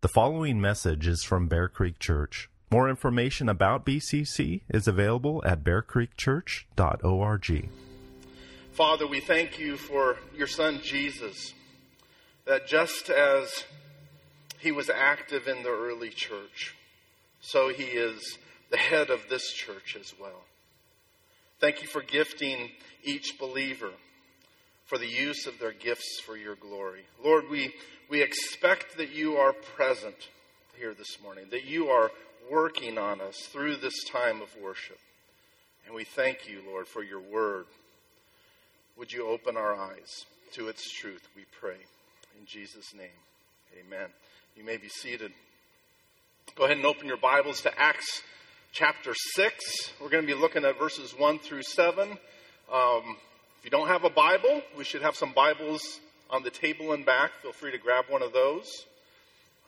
The following message is from Bear Creek Church. More information about BCC is available at bearcreekchurch.org. Father, we thank you for your son Jesus, that just as he was active in the early church, so he is the head of this church as well. Thank you for gifting each believer for the use of their gifts for your glory. Lord, we, we expect that you are present here this morning, that you are working on us through this time of worship. And we thank you, Lord, for your word. Would you open our eyes to its truth, we pray. In Jesus' name, amen. You may be seated. Go ahead and open your Bibles to Acts chapter 6. We're going to be looking at verses 1 through 7. Um, if you don't have a Bible, we should have some Bibles on the table and back. Feel free to grab one of those.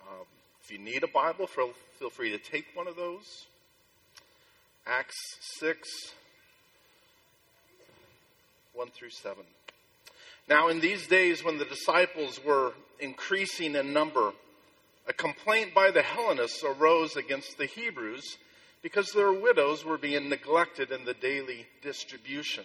Um, if you need a Bible, feel free to take one of those. Acts 6, 1 through 7. Now, in these days when the disciples were increasing in number, a complaint by the Hellenists arose against the Hebrews because their widows were being neglected in the daily distribution.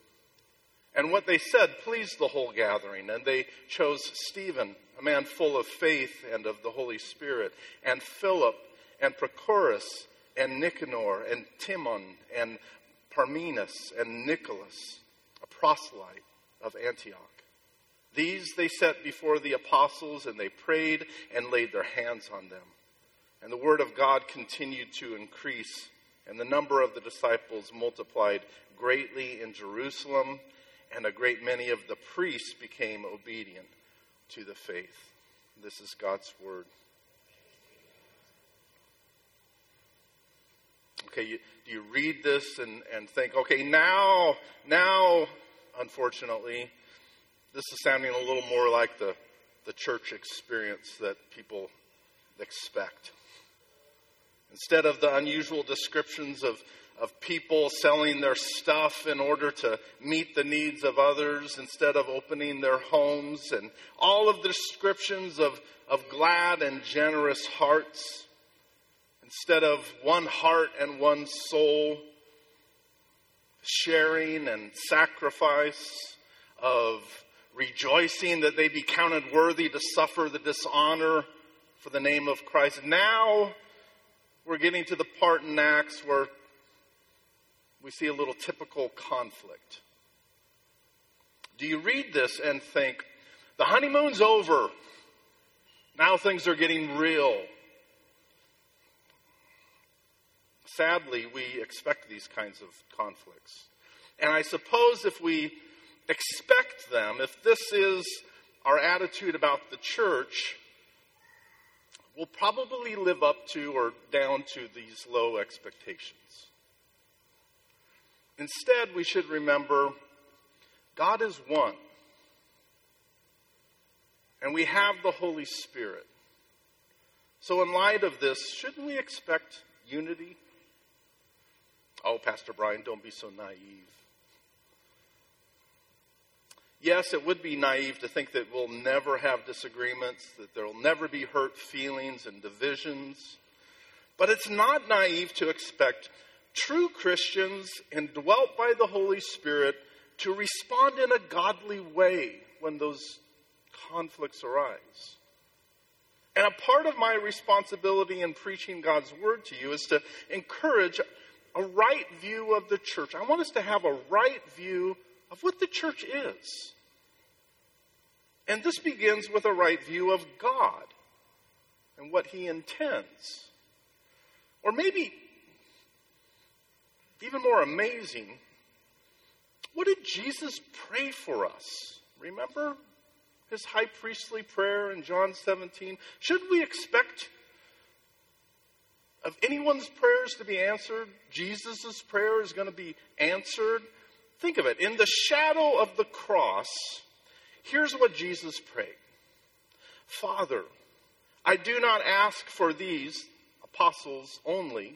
And what they said pleased the whole gathering, and they chose Stephen, a man full of faith and of the Holy Spirit, and Philip, and Prochorus, and Nicanor, and Timon, and Parmenas, and Nicholas, a proselyte of Antioch. These they set before the apostles, and they prayed and laid their hands on them. And the word of God continued to increase, and the number of the disciples multiplied greatly in Jerusalem and a great many of the priests became obedient to the faith. This is God's word. Okay, you, do you read this and, and think, okay, now, now, unfortunately, this is sounding a little more like the, the church experience that people expect. Instead of the unusual descriptions of of people selling their stuff in order to meet the needs of others instead of opening their homes, and all of the descriptions of, of glad and generous hearts instead of one heart and one soul, sharing and sacrifice, of rejoicing that they be counted worthy to suffer the dishonor for the name of Christ. Now we're getting to the part in Acts where we see a little typical conflict. Do you read this and think, the honeymoon's over? Now things are getting real. Sadly, we expect these kinds of conflicts. And I suppose if we expect them, if this is our attitude about the church, we'll probably live up to or down to these low expectations. Instead, we should remember God is one. And we have the Holy Spirit. So, in light of this, shouldn't we expect unity? Oh, Pastor Brian, don't be so naive. Yes, it would be naive to think that we'll never have disagreements, that there will never be hurt feelings and divisions. But it's not naive to expect true Christians indwelt by the Holy Spirit to respond in a godly way when those conflicts arise. And a part of my responsibility in preaching God's word to you is to encourage a right view of the church. I want us to have a right view of what the church is. And this begins with a right view of God and what he intends. Or maybe even more amazing, what did Jesus pray for us? Remember his high priestly prayer in John 17? Should we expect of anyone's prayers to be answered, Jesus' prayer is going to be answered. Think of it. In the shadow of the cross, here's what Jesus prayed Father, I do not ask for these apostles only,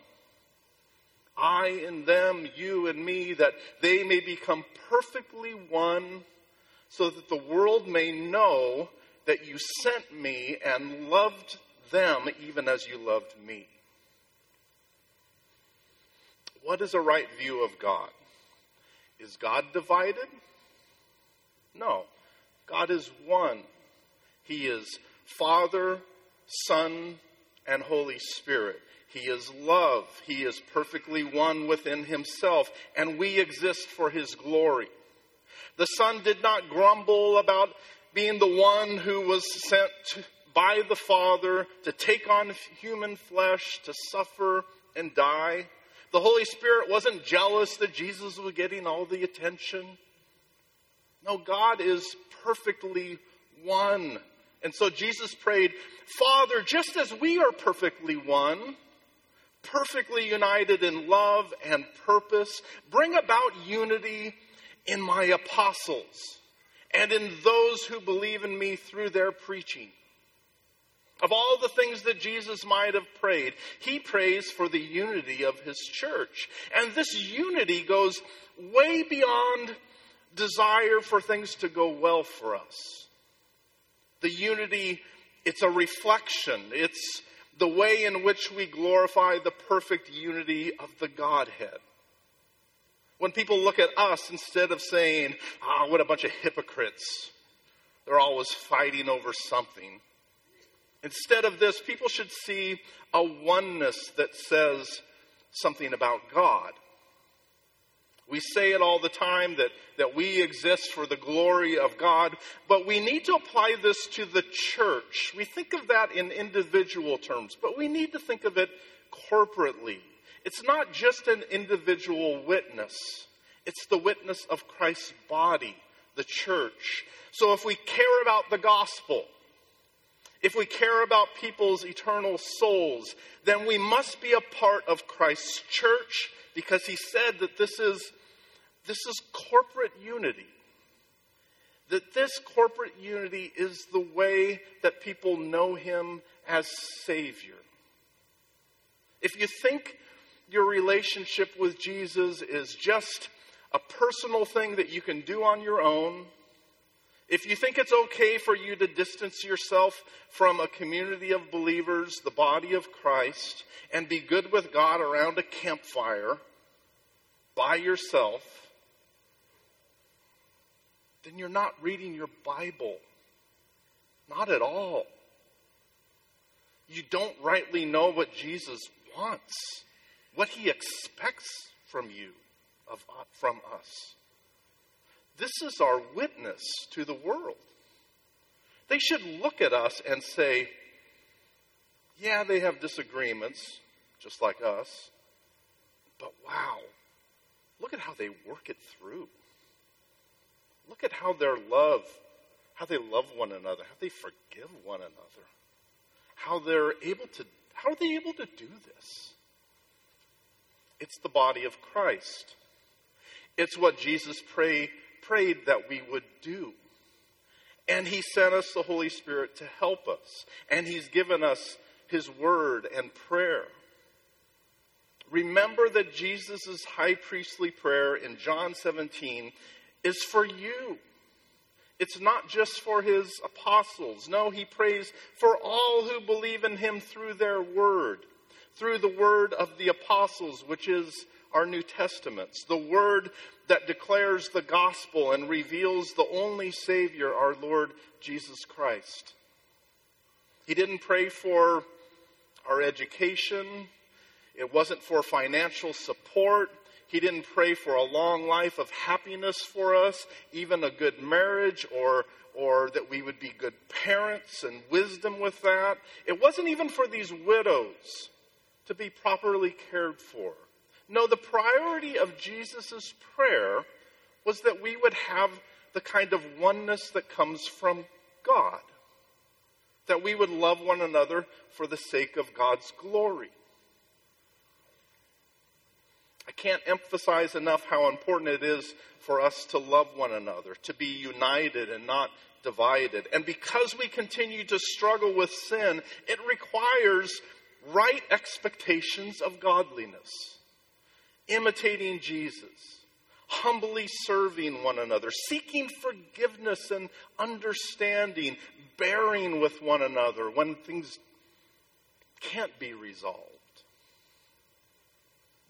I in them, you and me, that they may become perfectly one, so that the world may know that you sent me and loved them even as you loved me. What is a right view of God? Is God divided? No. God is one. He is Father, Son, and Holy Spirit. He is love. He is perfectly one within himself, and we exist for his glory. The Son did not grumble about being the one who was sent by the Father to take on human flesh, to suffer and die. The Holy Spirit wasn't jealous that Jesus was getting all the attention. No, God is perfectly one. And so Jesus prayed, Father, just as we are perfectly one, perfectly united in love and purpose, bring about unity in my apostles and in those who believe in me through their preaching. Of all the things that Jesus might have prayed, he prays for the unity of his church. And this unity goes way beyond desire for things to go well for us. The unity, it's a reflection, it's the way in which we glorify the perfect unity of the Godhead. When people look at us, instead of saying, ah, what a bunch of hypocrites, they're always fighting over something. Instead of this, people should see a oneness that says something about God. We say it all the time that, that we exist for the glory of God, but we need to apply this to the church. We think of that in individual terms, but we need to think of it corporately. It's not just an individual witness, it's the witness of Christ's body, the church. So if we care about the gospel, if we care about people's eternal souls, then we must be a part of Christ's church because he said that this is, this is corporate unity. That this corporate unity is the way that people know him as Savior. If you think your relationship with Jesus is just a personal thing that you can do on your own, if you think it's okay for you to distance yourself from a community of believers, the body of Christ, and be good with God around a campfire by yourself, then you're not reading your Bible. Not at all. You don't rightly know what Jesus wants what he expects from you, of, uh, from us. This is our witness to the world. They should look at us and say, yeah, they have disagreements, just like us, but wow, look at how they work it through. Look at how their love, how they love one another, how they forgive one another, how they're able to, how are they able to do this? It's the body of Christ. It's what Jesus pray, prayed that we would do. And He sent us the Holy Spirit to help us. And He's given us His word and prayer. Remember that Jesus' high priestly prayer in John 17 is for you. It's not just for his apostles. No, he prays for all who believe in him through their word through the word of the apostles, which is our New Testaments, the word that declares the gospel and reveals the only Savior, our Lord Jesus Christ. He didn't pray for our education, it wasn't for financial support. He didn't pray for a long life of happiness for us, even a good marriage or or that we would be good parents and wisdom with that. It wasn't even for these widows to be properly cared for. No, the priority of Jesus' prayer was that we would have the kind of oneness that comes from God, that we would love one another for the sake of God's glory. I can't emphasize enough how important it is for us to love one another, to be united and not divided. And because we continue to struggle with sin, it requires right expectations of godliness, imitating Jesus, humbly serving one another, seeking forgiveness and understanding, bearing with one another when things can't be resolved.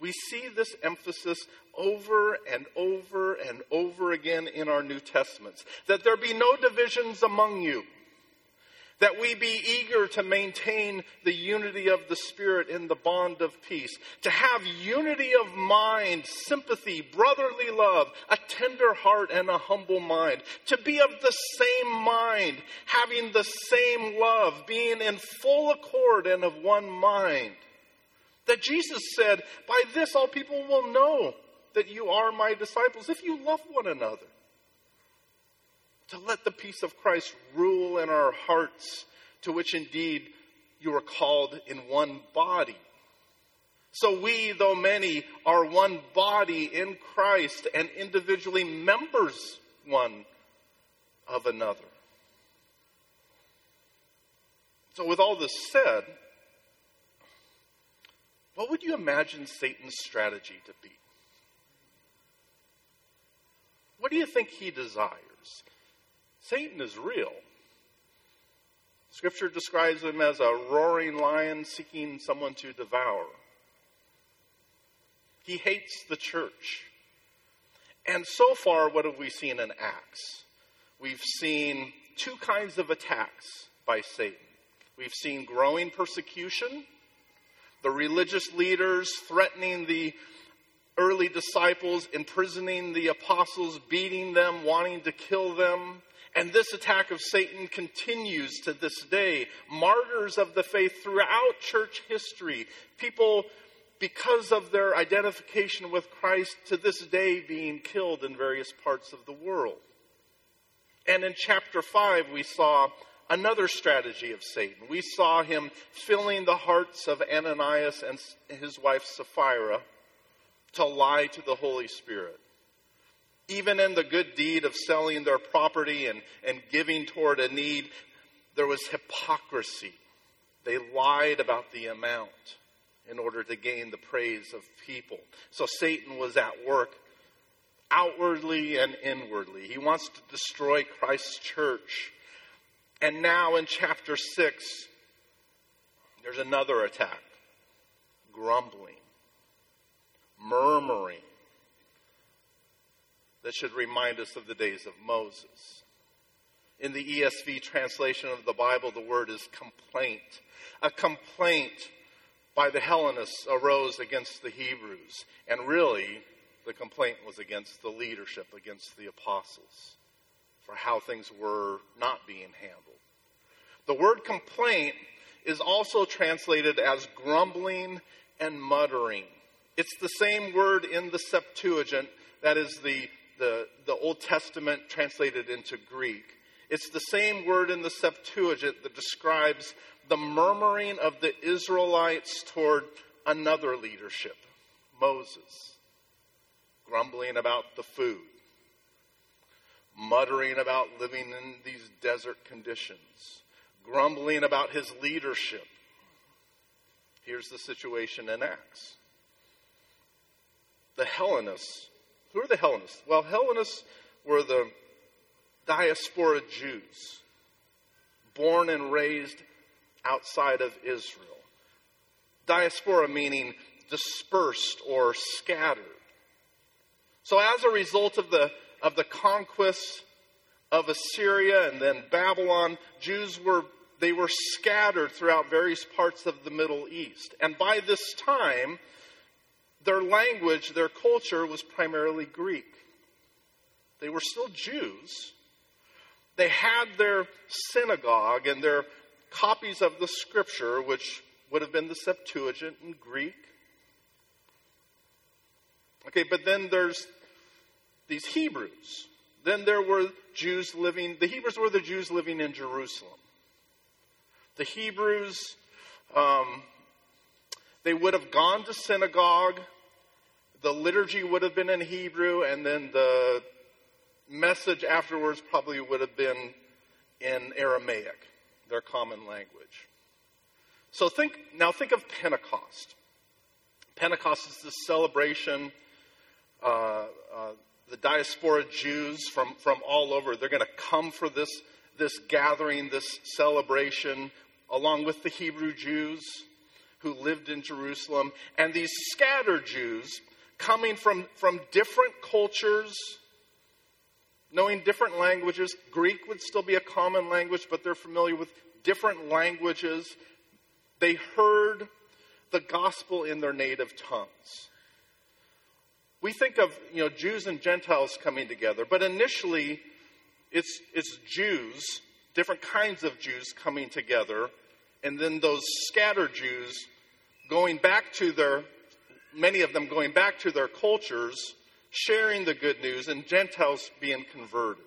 We see this emphasis over and over and over again in our New Testaments that there be no divisions among you, that we be eager to maintain the unity of the Spirit in the bond of peace, to have unity of mind, sympathy, brotherly love, a tender heart, and a humble mind, to be of the same mind, having the same love, being in full accord and of one mind. That Jesus said, By this all people will know that you are my disciples if you love one another. To let the peace of Christ rule in our hearts, to which indeed you are called in one body. So we, though many, are one body in Christ and individually members one of another. So, with all this said, what would you imagine Satan's strategy to be? What do you think he desires? Satan is real. Scripture describes him as a roaring lion seeking someone to devour. He hates the church. And so far, what have we seen in Acts? We've seen two kinds of attacks by Satan. We've seen growing persecution the religious leaders threatening the early disciples, imprisoning the apostles, beating them, wanting to kill them. And this attack of Satan continues to this day. Martyrs of the faith throughout church history, people, because of their identification with Christ, to this day being killed in various parts of the world. And in chapter 5, we saw another strategy of Satan. We saw him filling the hearts of Ananias and his wife Sapphira to lie to the Holy Spirit. Even in the good deed of selling their property and, and giving toward a need, there was hypocrisy. They lied about the amount in order to gain the praise of people. So Satan was at work outwardly and inwardly. He wants to destroy Christ's church. And now in chapter 6, there's another attack grumbling, murmuring. That should remind us of the days of Moses. In the ESV translation of the Bible, the word is complaint. A complaint by the Hellenists arose against the Hebrews. And really, the complaint was against the leadership, against the apostles for how things were not being handled. The word complaint is also translated as grumbling and muttering. It's the same word in the Septuagint, that is the, the, the Old Testament translated into Greek. It's the same word in the Septuagint that describes the murmuring of the Israelites toward another leadership, Moses, grumbling about the food, muttering about living in these desert conditions, grumbling about his leadership. Here's the situation in Acts. The Hellenists, who are the Hellenists? Well, Hellenists were the diaspora Jews, born and raised outside of Israel. Diaspora meaning dispersed or scattered. So, as a result of the, of the conquests of Assyria and then Babylon, Jews were they were scattered throughout various parts of the Middle East. And by this time, their language, their culture was primarily Greek. They were still Jews. They had their synagogue and their copies of the scripture, which would have been the Septuagint in Greek. Okay, but then there's these Hebrews. Then there were Jews living, the Hebrews were the Jews living in Jerusalem. The Hebrews, um, they would have gone to synagogue, the liturgy would have been in Hebrew, and then the message afterwards probably would have been in Aramaic, their common language. So think now think of Pentecost. Pentecost is this celebration. Uh, uh, the diaspora Jews from, from all over, they're going to come for this, this gathering, this celebration, along with the Hebrew Jews who lived in Jerusalem, and these scattered Jews coming from, from different cultures, knowing different languages. Greek would still be a common language, but they're familiar with different languages. They heard the gospel in their native tongues. We think of you know Jews and Gentiles coming together, but initially it's it's Jews, different kinds of Jews coming together, and then those scattered Jews going back to their many of them going back to their cultures, sharing the good news, and Gentiles being converted.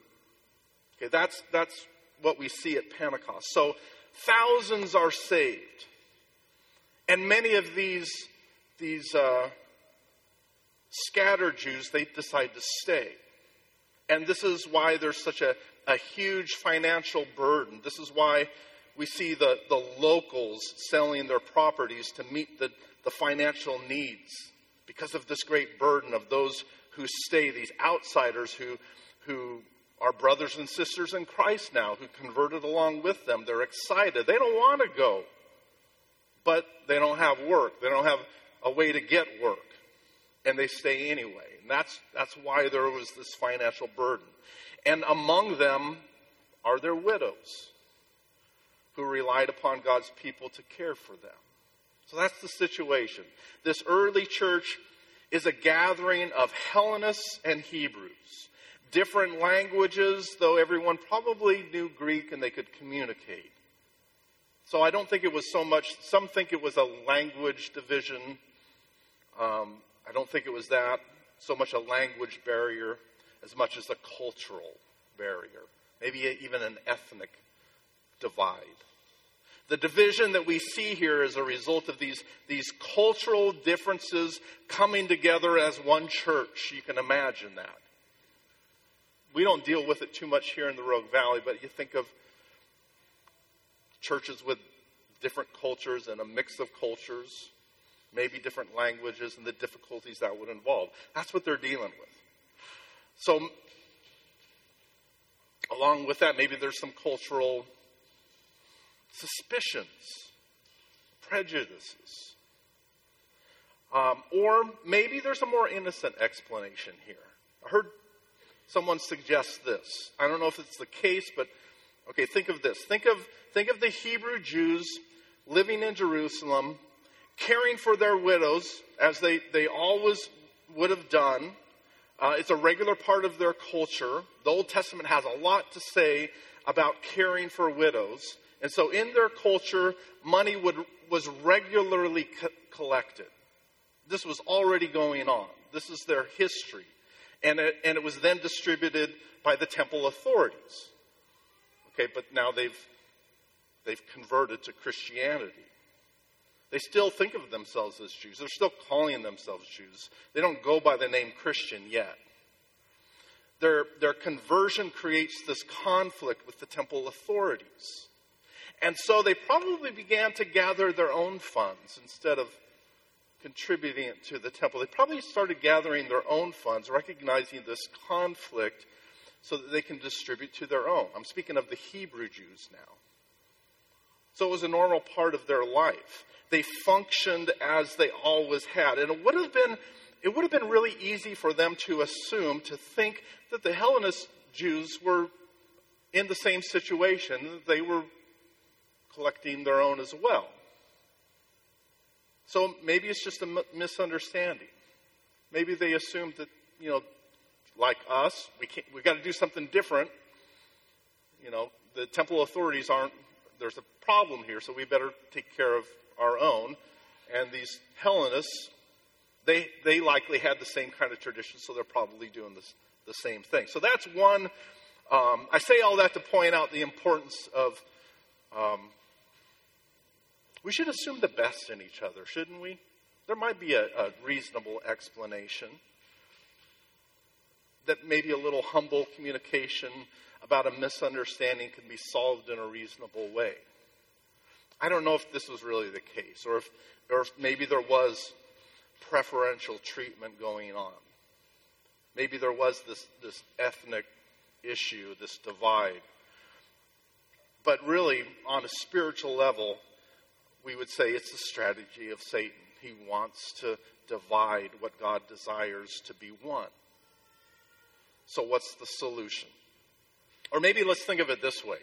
Okay, that's that's what we see at Pentecost. So thousands are saved. And many of these, these uh, scattered Jews, they decide to stay. And this is why there's such a, a huge financial burden. This is why we see the, the locals selling their properties to meet the, the financial needs because of this great burden of those who stay, these outsiders who, who are brothers and sisters in Christ now, who converted along with them. They're excited. They don't want to go but they don't have work. They don't have a way to get work. And they stay anyway. And that's, that's why there was this financial burden. And among them are their widows who relied upon God's people to care for them. So that's the situation. This early church is a gathering of Hellenists and Hebrews. Different languages, though everyone probably knew Greek and they could communicate. So I don't think it was so much, some think it was a language division. Um, I don't think it was that, so much a language barrier as much as a cultural barrier, maybe even an ethnic divide. The division that we see here is a result of these, these cultural differences coming together as one church. You can imagine that. We don't deal with it too much here in the Rogue Valley, but you think of churches with different cultures and a mix of cultures, maybe different languages, and the difficulties that would involve. That's what they're dealing with. So, along with that, maybe there's some cultural suspicions, prejudices. Um, or maybe there's a more innocent explanation here. I heard someone suggest this. I don't know if it's the case, but okay, think of this. Think of Think of the Hebrew Jews living in Jerusalem, caring for their widows as they, they always would have done. Uh, it's a regular part of their culture. The Old Testament has a lot to say about caring for widows. And so in their culture, money would, was regularly co- collected. This was already going on. This is their history. And it, and it was then distributed by the temple authorities. Okay, but now they've They've converted to Christianity. They still think of themselves as Jews. They're still calling themselves Jews. They don't go by the name Christian yet. Their, their conversion creates this conflict with the temple authorities. And so they probably began to gather their own funds instead of contributing it to the temple. They probably started gathering their own funds, recognizing this conflict so that they can distribute to their own. I'm speaking of the Hebrew Jews now. So it was a normal part of their life. They functioned as they always had. And it would have been, it would have been really easy for them to assume, to think that the Hellenist Jews were in the same situation. They were collecting their own as well. So maybe it's just a misunderstanding. Maybe they assumed that, you know, like us, we can't, we've got to do something different. You know, the temple authorities aren't, there's a problem here, so we better take care of our own. And these Hellenists, they, they likely had the same kind of tradition, so they're probably doing this, the same thing. So that's one. Um, I say all that to point out the importance of. Um, we should assume the best in each other, shouldn't we? There might be a, a reasonable explanation that maybe a little humble communication about a misunderstanding can be solved in a reasonable way. I don't know if this was really the case, or if, or if maybe there was preferential treatment going on. Maybe there was this, this ethnic issue, this divide. But really, on a spiritual level, we would say it's a strategy of Satan. He wants to divide what God desires to be one. So, what's the solution? Or maybe let's think of it this way.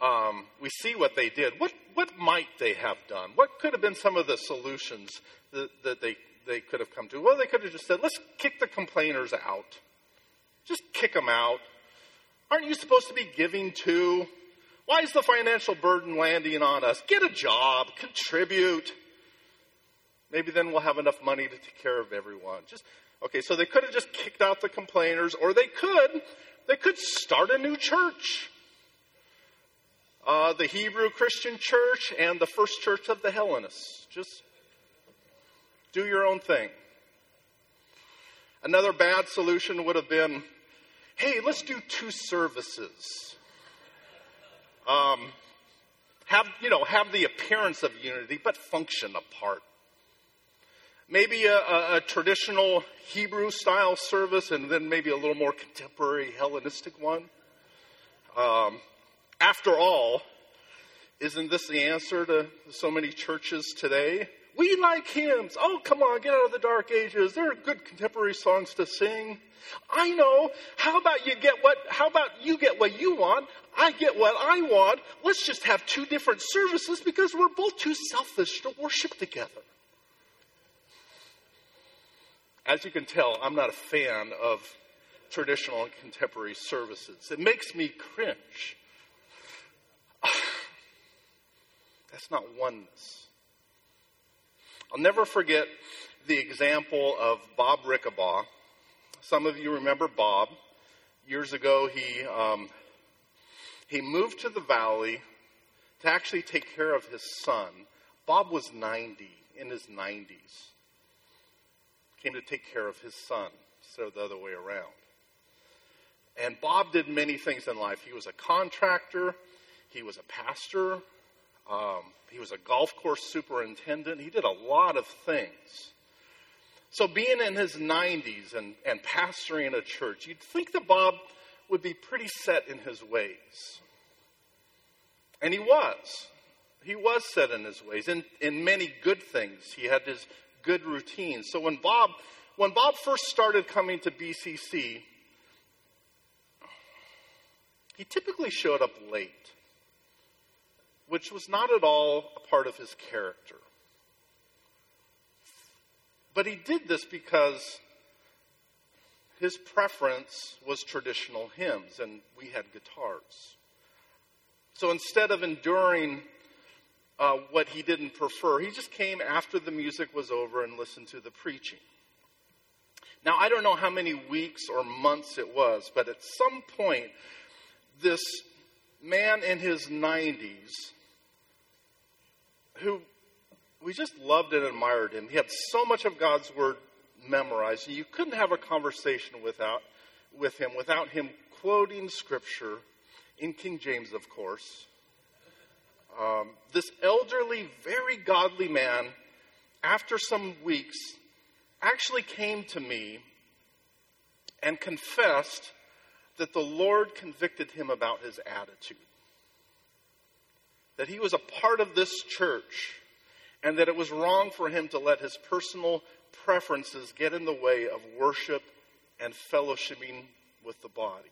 Um, we see what they did. What, what might they have done? What could have been some of the solutions that, that they, they could have come to? Well, they could have just said, let's kick the complainers out. Just kick them out. Aren't you supposed to be giving to? Why is the financial burden landing on us? Get a job, contribute. Maybe then we'll have enough money to take care of everyone. Just okay, so they could have just kicked out the complainers, or they could they could start a new church. Uh, the Hebrew Christian church and the first church of the Hellenists. Just do your own thing. Another bad solution would have been hey, let's do two services. Um, have, you know, have the appearance of unity, but function apart. Maybe a, a, a traditional Hebrew style service and then maybe a little more contemporary Hellenistic one. Um, after all, isn't this the answer to so many churches today? We like hymns. Oh, come on, get out of the dark ages. There are good contemporary songs to sing. I know. How about you get what, how about you get what you want? I get what I want. Let's just have two different services because we're both too selfish to worship together. As you can tell, I'm not a fan of traditional and contemporary services. It makes me cringe. That's not oneness. I'll never forget the example of Bob Rickabaugh. Some of you remember Bob. Years ago, he, um, he moved to the valley to actually take care of his son. Bob was 90, in his 90s. Came to take care of his son instead of the other way around. And Bob did many things in life. He was a contractor, he was a pastor, um, he was a golf course superintendent. He did a lot of things. So, being in his 90s and, and pastoring a church, you'd think that Bob would be pretty set in his ways. And he was. He was set in his ways. In, in many good things, he had his good routines. So, when Bob, when Bob first started coming to BCC, he typically showed up late which was not at all a part of his character. But he did this because his preference was traditional hymns, and we had guitars. So instead of enduring uh, what he didn't prefer, he just came after the music was over and listened to the preaching. Now, I don't know how many weeks or months it was, but at some point, this man in his 90s who we just loved and admired him. He had so much of God's word memorized, and you couldn't have a conversation without with him without him quoting scripture in King James, of course. Um, this elderly, very godly man, after some weeks, actually came to me and confessed that the Lord convicted him about his attitude that he was a part of this church and that it was wrong for him to let his personal preferences get in the way of worship and fellowshipping with the body.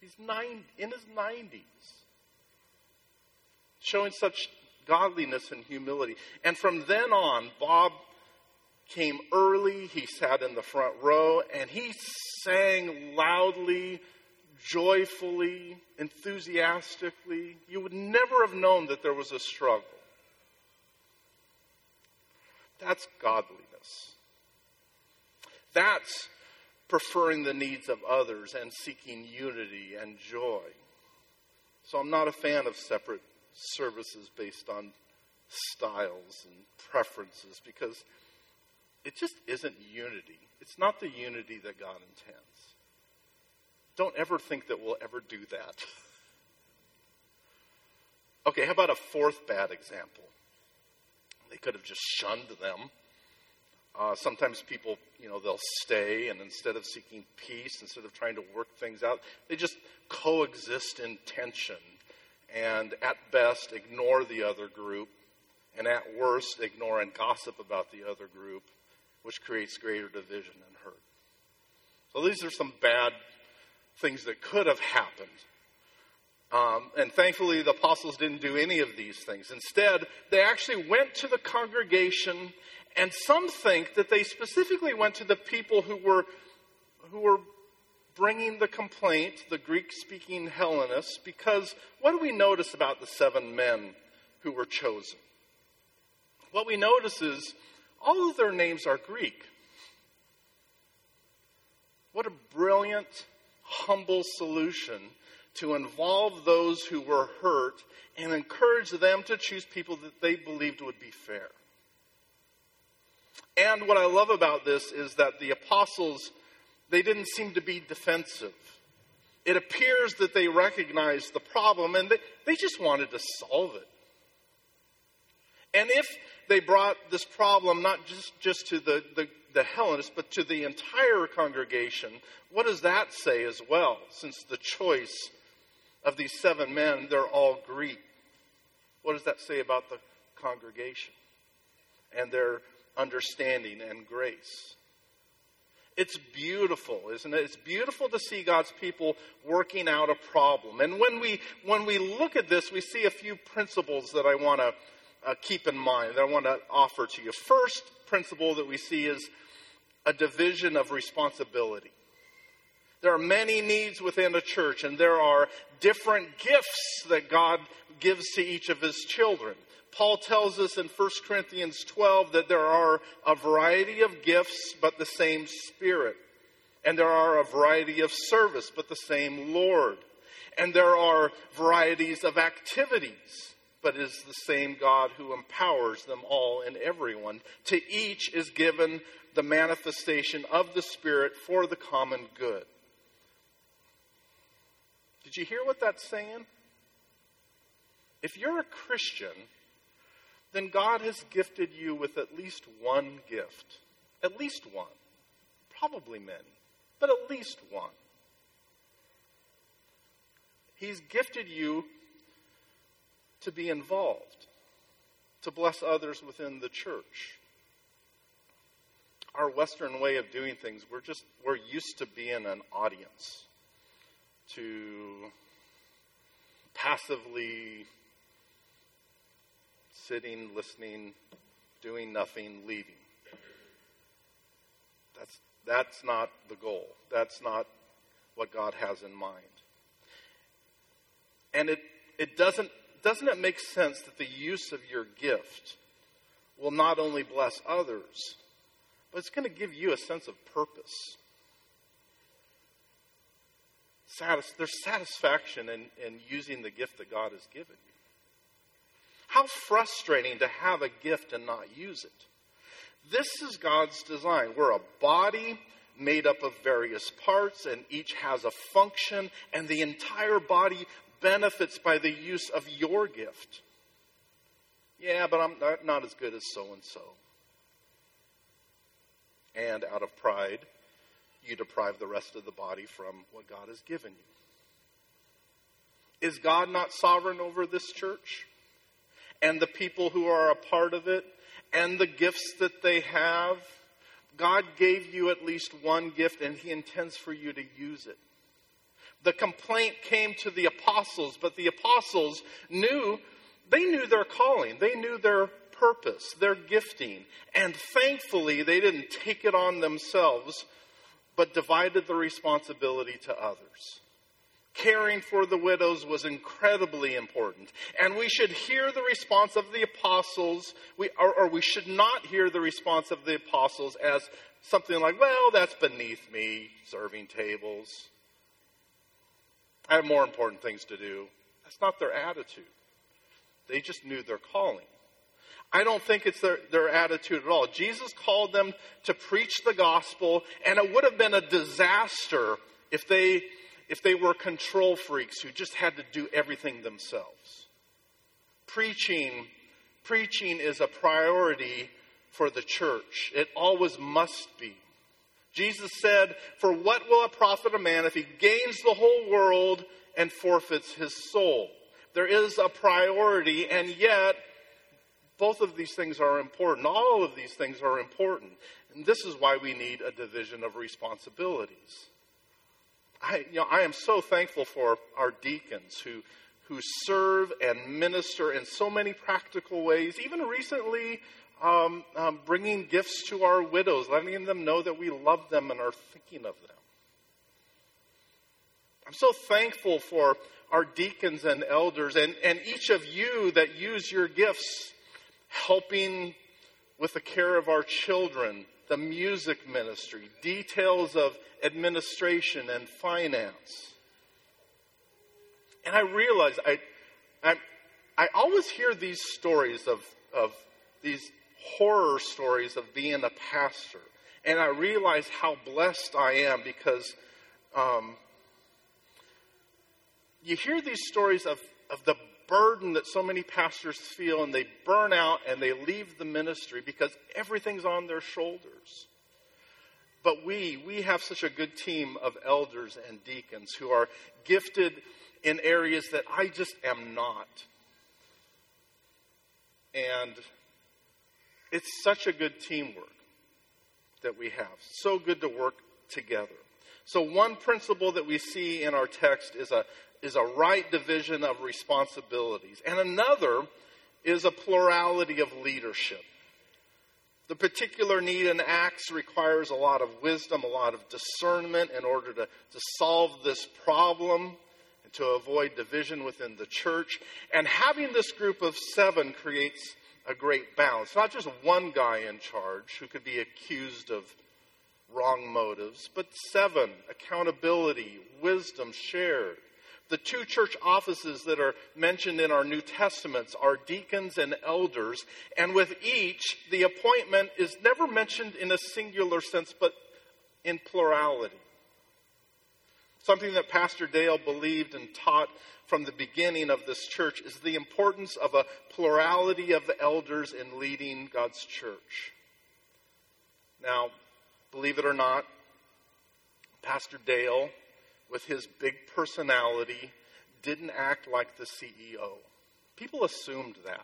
He's nine, in his 90s, showing such godliness and humility. And from then on, Bob came early, he sat in the front row, and he sang loudly, joyfully, enthusiastically. You would never have known that there was a struggle. That's godliness. That's preferring the needs of others and seeking unity and joy. So I'm not a fan of separate services based on styles and preferences because it just isn't unity. It's not the unity that God intends. Don't ever think that we'll ever do that. Okay, how about a fourth bad example? They could have just shunned them. Uh, sometimes people, you know, they'll stay and instead of seeking peace, instead of trying to work things out, they just coexist in tension and at best ignore the other group and at worst ignore and gossip about the other group, which creates greater division and hurt. So these are some bad things that could have happened. Um, and thankfully, the apostles didn't do any of these things. Instead, they actually went to the congregation, and some think that they specifically went to the people who were, who were bringing the complaint, the Greek speaking Hellenists, because what do we notice about the seven men who were chosen? What we notice is all of their names are Greek. What a brilliant humble solution to involve those who were hurt and encourage them to choose people that they believed would be fair. And what I love about this is that the apostles, they didn't seem to be defensive. It appears that they recognized the problem and they, they just wanted to solve it. And if they brought this problem not just, just to the, the the Hellenists, but to the entire congregation. What does that say as well, since the choice of these seven men, they're all Greek? What does that say about the congregation and their understanding and grace? It's beautiful, isn't it? It's beautiful to see God's people working out a problem. And when we when we look at this, we see a few principles that I want to uh, keep in mind that I want to offer to you. First principle that we see is a division of responsibility. There are many needs within a church, and there are different gifts that God gives to each of his children. Paul tells us in 1 Corinthians 12 that there are a variety of gifts, but the same Spirit. And there are a variety of service, but the same Lord. And there are varieties of activities, but it is the same God who empowers them all and everyone. To each is given the manifestation of the Spirit for the common good. Did you hear what that's saying? If you're a Christian, then God has gifted you with at least one gift. At least one. Probably many, but at least one. He's gifted you to be involved, to bless others within the church our Western way of doing things, we're just, we're used to being an audience, to passively sitting, listening, doing nothing, leaving. That's, that's not the goal. That's not what God has in mind. And it, it doesn't, doesn't it make sense that the use of your gift will not only bless others, but it's going to give you a sense of purpose. Satis- there's satisfaction in, in using the gift that God has given. How frustrating to have a gift and not use it. This is God's design. We're a body made up of various parts, and each has a function, and the entire body benefits by the use of your gift. Yeah, but I'm not, not as good as so and so and out of pride, you deprive the rest of the body from what God has given you. Is God not sovereign over this church and the people who are a part of it and the gifts that they have? God gave you at least one gift and He intends for you to use it. The complaint came to the apostles, but the apostles knew, they knew their calling. They knew their purpose, their gifting. And thankfully, they didn't take it on themselves, but divided the responsibility to others. Caring for the widows was incredibly important. And we should hear the response of the apostles, we, or, or we should not hear the response of the apostles as something like, well, that's beneath me, serving tables. I have more important things to do. That's not their attitude. They just knew their calling. I don't think it's their, their attitude at all. Jesus called them to preach the gospel, and it would have been a disaster if they, if they were control freaks who just had to do everything themselves. Preaching, preaching is a priority for the church. It always must be. Jesus said, For what will it profit a man if he gains the whole world and forfeits his soul? There is a priority, and yet both of these things are important. All of these things are important. And this is why we need a division of responsibilities. I, you know, I am so thankful for our deacons who, who serve and minister in so many practical ways. Even recently, um, um, bringing gifts to our widows, letting them know that we love them and are thinking of them. I'm so thankful for our deacons and elders and, and each of you that use your gifts helping with the care of our children, the music ministry, details of administration and finance. And I realize I, I, I always hear these stories of, of these horror stories of being a pastor. And I realize how blessed I am because um, you hear these stories of, of the burden that so many pastors feel, and they burn out and they leave the ministry because everything's on their shoulders. But we, we have such a good team of elders and deacons who are gifted in areas that I just am not. And it's such a good teamwork that we have. So good to work together. So, one principle that we see in our text is a, is a right division of responsibilities, and another is a plurality of leadership. The particular need in Acts requires a lot of wisdom, a lot of discernment in order to, to solve this problem and to avoid division within the church. And having this group of seven creates a great balance. Not just one guy in charge who could be accused of wrong motives, but seven accountability, wisdom shared. The two church offices that are mentioned in our New Testaments are deacons and elders, and with each, the appointment is never mentioned in a singular sense, but in plurality. Something that Pastor Dale believed and taught from the beginning of this church is the importance of a plurality of the elders in leading God's church. Now, believe it or not, Pastor Dale, with his big personality, didn't act like the CEO. People assumed that.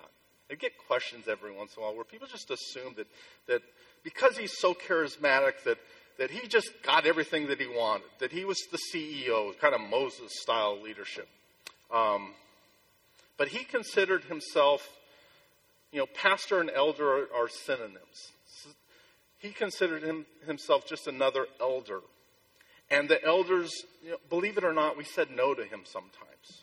I get questions every once in a while where people just assume that, that because he's so charismatic that, that he just got everything that he wanted, that he was the CEO, kind of Moses style leadership. Um, but he considered himself, you know, pastor and elder are, are synonyms. He considered him, himself just another elder. And the elders, you know, believe it or not, we said no to him sometimes.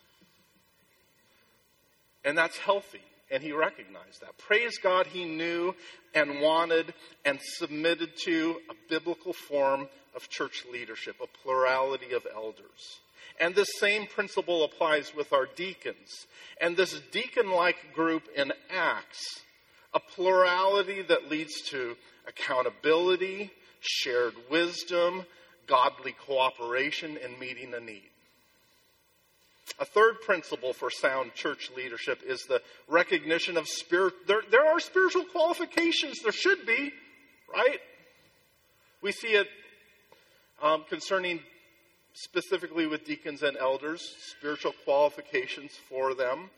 And that's healthy. And he recognized that. Praise God, he knew and wanted and submitted to a biblical form of church leadership, a plurality of elders. And this same principle applies with our deacons. And this deacon like group in Acts, a plurality that leads to accountability, shared wisdom, godly cooperation in meeting a need. A third principle for sound church leadership is the recognition of spirit. There, there are spiritual qualifications. There should be, right? We see it um, concerning specifically with deacons and elders, spiritual qualifications for them.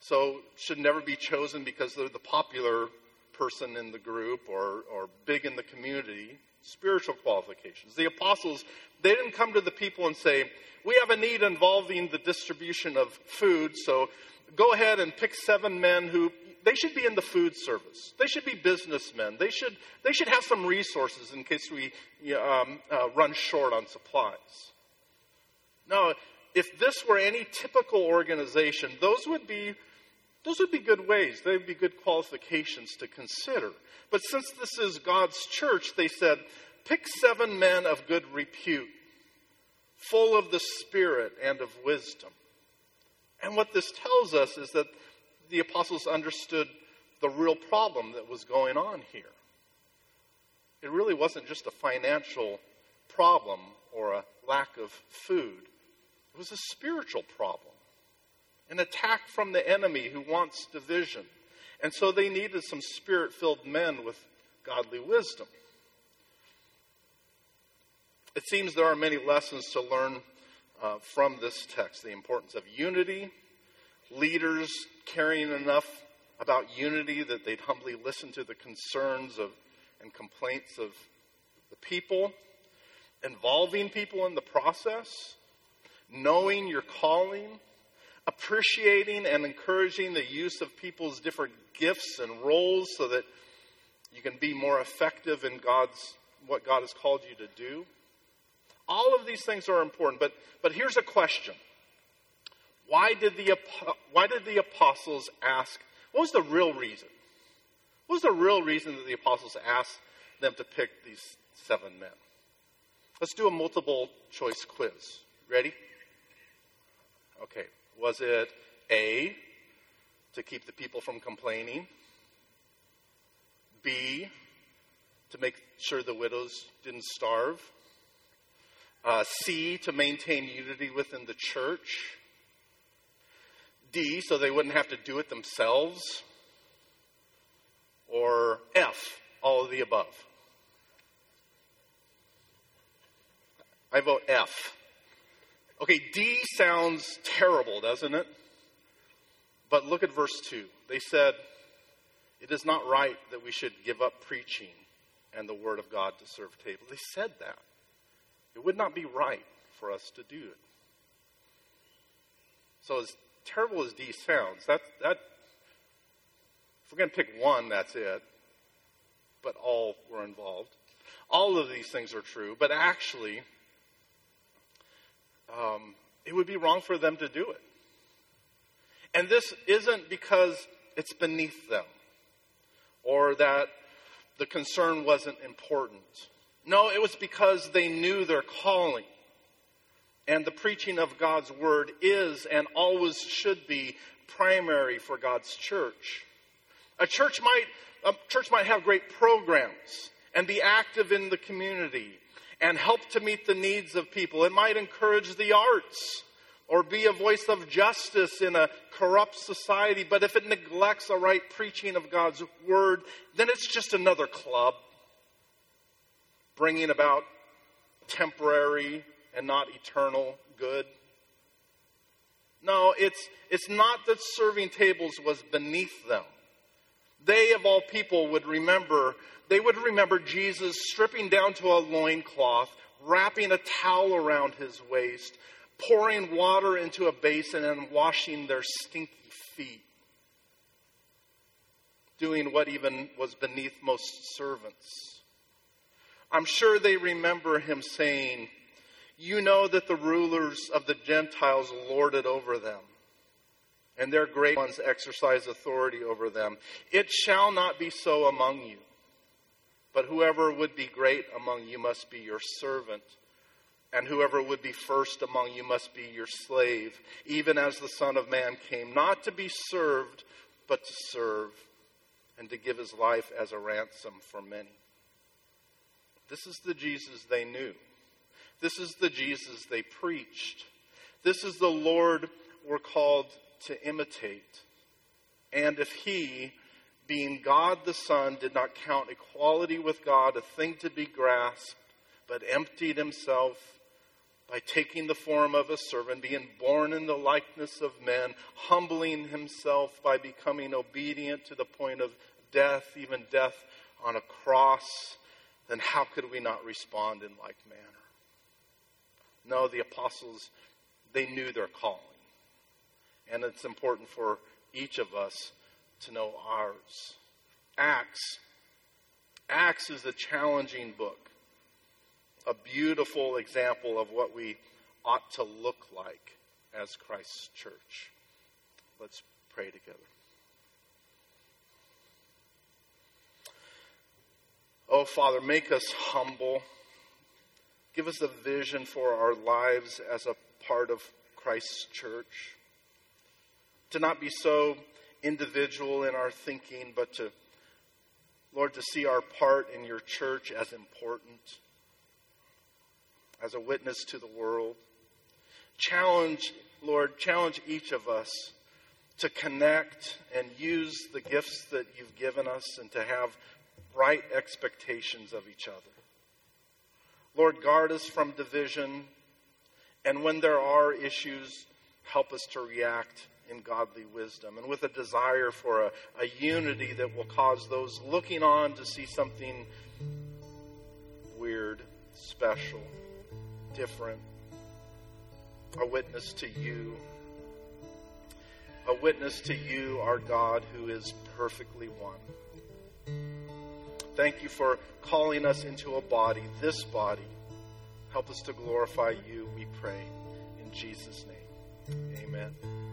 So should never be chosen because they're the popular person in the group or, or big in the community. Spiritual qualifications. The apostles, they didn't come to the people and say, we have a need involving the distribution of food, so go ahead and pick seven men who they should be in the food service. They should be businessmen. They should, they should have some resources in case we um, uh, run short on supplies. No, if this were any typical organization, those would be those would be good ways. They would be good qualifications to consider. But since this is God's church, they said, pick seven men of good repute, full of the Spirit and of wisdom. And what this tells us is that the apostles understood the real problem that was going on here. It really wasn't just a financial problem or a lack of food, it was a spiritual problem, an attack from the enemy who wants division. And so they needed some spirit filled men with godly wisdom. It seems there are many lessons to learn uh, from this text. The importance of unity, leaders caring enough about unity that they'd humbly listen to the concerns of and complaints of the people, involving people in the process, knowing your calling, appreciating and encouraging the use of people's different gifts and roles so that you can be more effective in God's what God has called you to do. All of these things are important, but but here's a question. Why did the, why did the apostles ask? What was the real reason? What was the real reason that the apostles asked them to pick these seven men? Let's do a multiple choice quiz. Ready? Okay. Was it A, to keep the people from complaining? B, to make sure the widows didn't starve? Uh, C, to maintain unity within the church? D, so they wouldn't have to do it themselves? Or F, all of the above? I vote F. Okay, D sounds terrible, doesn't it? But look at verse 2. They said, It is not right that we should give up preaching and the word of God to serve table. They said that. It would not be right for us to do it. So, as terrible as D sounds, that, that, if we're going to pick one, that's it. But all were involved. All of these things are true, but actually, um, it would be wrong for them to do it. And this isn't because it's beneath them or that the concern wasn't important. No, it was because they knew their calling. And the preaching of God's word is and always should be primary for God's church. A church might, a church might have great programs and be active in the community and help to meet the needs of people. It might encourage the arts or be a voice of justice in a corrupt society. But if it neglects a right preaching of God's word, then it's just another club bringing about temporary and not eternal good. No, it's, it's not that serving tables was beneath them. They, of all people, would remember, they would remember Jesus stripping down to a loincloth, wrapping a towel around his waist, pouring water into a basin, and washing their stinky feet. Doing what even was beneath most servants. I'm sure they remember him saying, You know that the rulers of the Gentiles lord it over them and their great ones exercise authority over them. It shall not be so among you. But whoever would be great among you must be your servant, and whoever would be first among you must be your slave, even as the Son of Man came, not to be served, but to serve, and to give his life as a ransom for many. This is the Jesus they knew. This is the Jesus they preached. This is the Lord we're called to imitate. And if he, being God the Son, did not count equality with God a thing to be grasped, but emptied himself by taking the form of a servant, being born in the likeness of men, humbling himself by becoming obedient to the point of death, even death on a cross, then how could we not respond in like manner? No, the apostles, they knew their calling And it's important for each of us to know ours. Acts. Acts is a challenging book, a beautiful example of what we ought to look like as Christ's church. Let's pray together. Oh, Father, make us humble. Give us a vision for our lives as a part of Christ's church. To not be so individual in our thinking, but to, Lord, to see our part in your church as important, as a witness to the world. Challenge, Lord, challenge each of us to connect and use the gifts that you've given us and to have right expectations of each other. Lord, guard us from division, and when there are issues, help us to react in godly wisdom and with a desire for a, a unity that will cause those looking on to see something weird, special, different, a witness to you. A witness to you, our God, who is perfectly one. Thank you for calling us into a body, this body. Help us to glorify you, we pray. In Jesus' name, amen.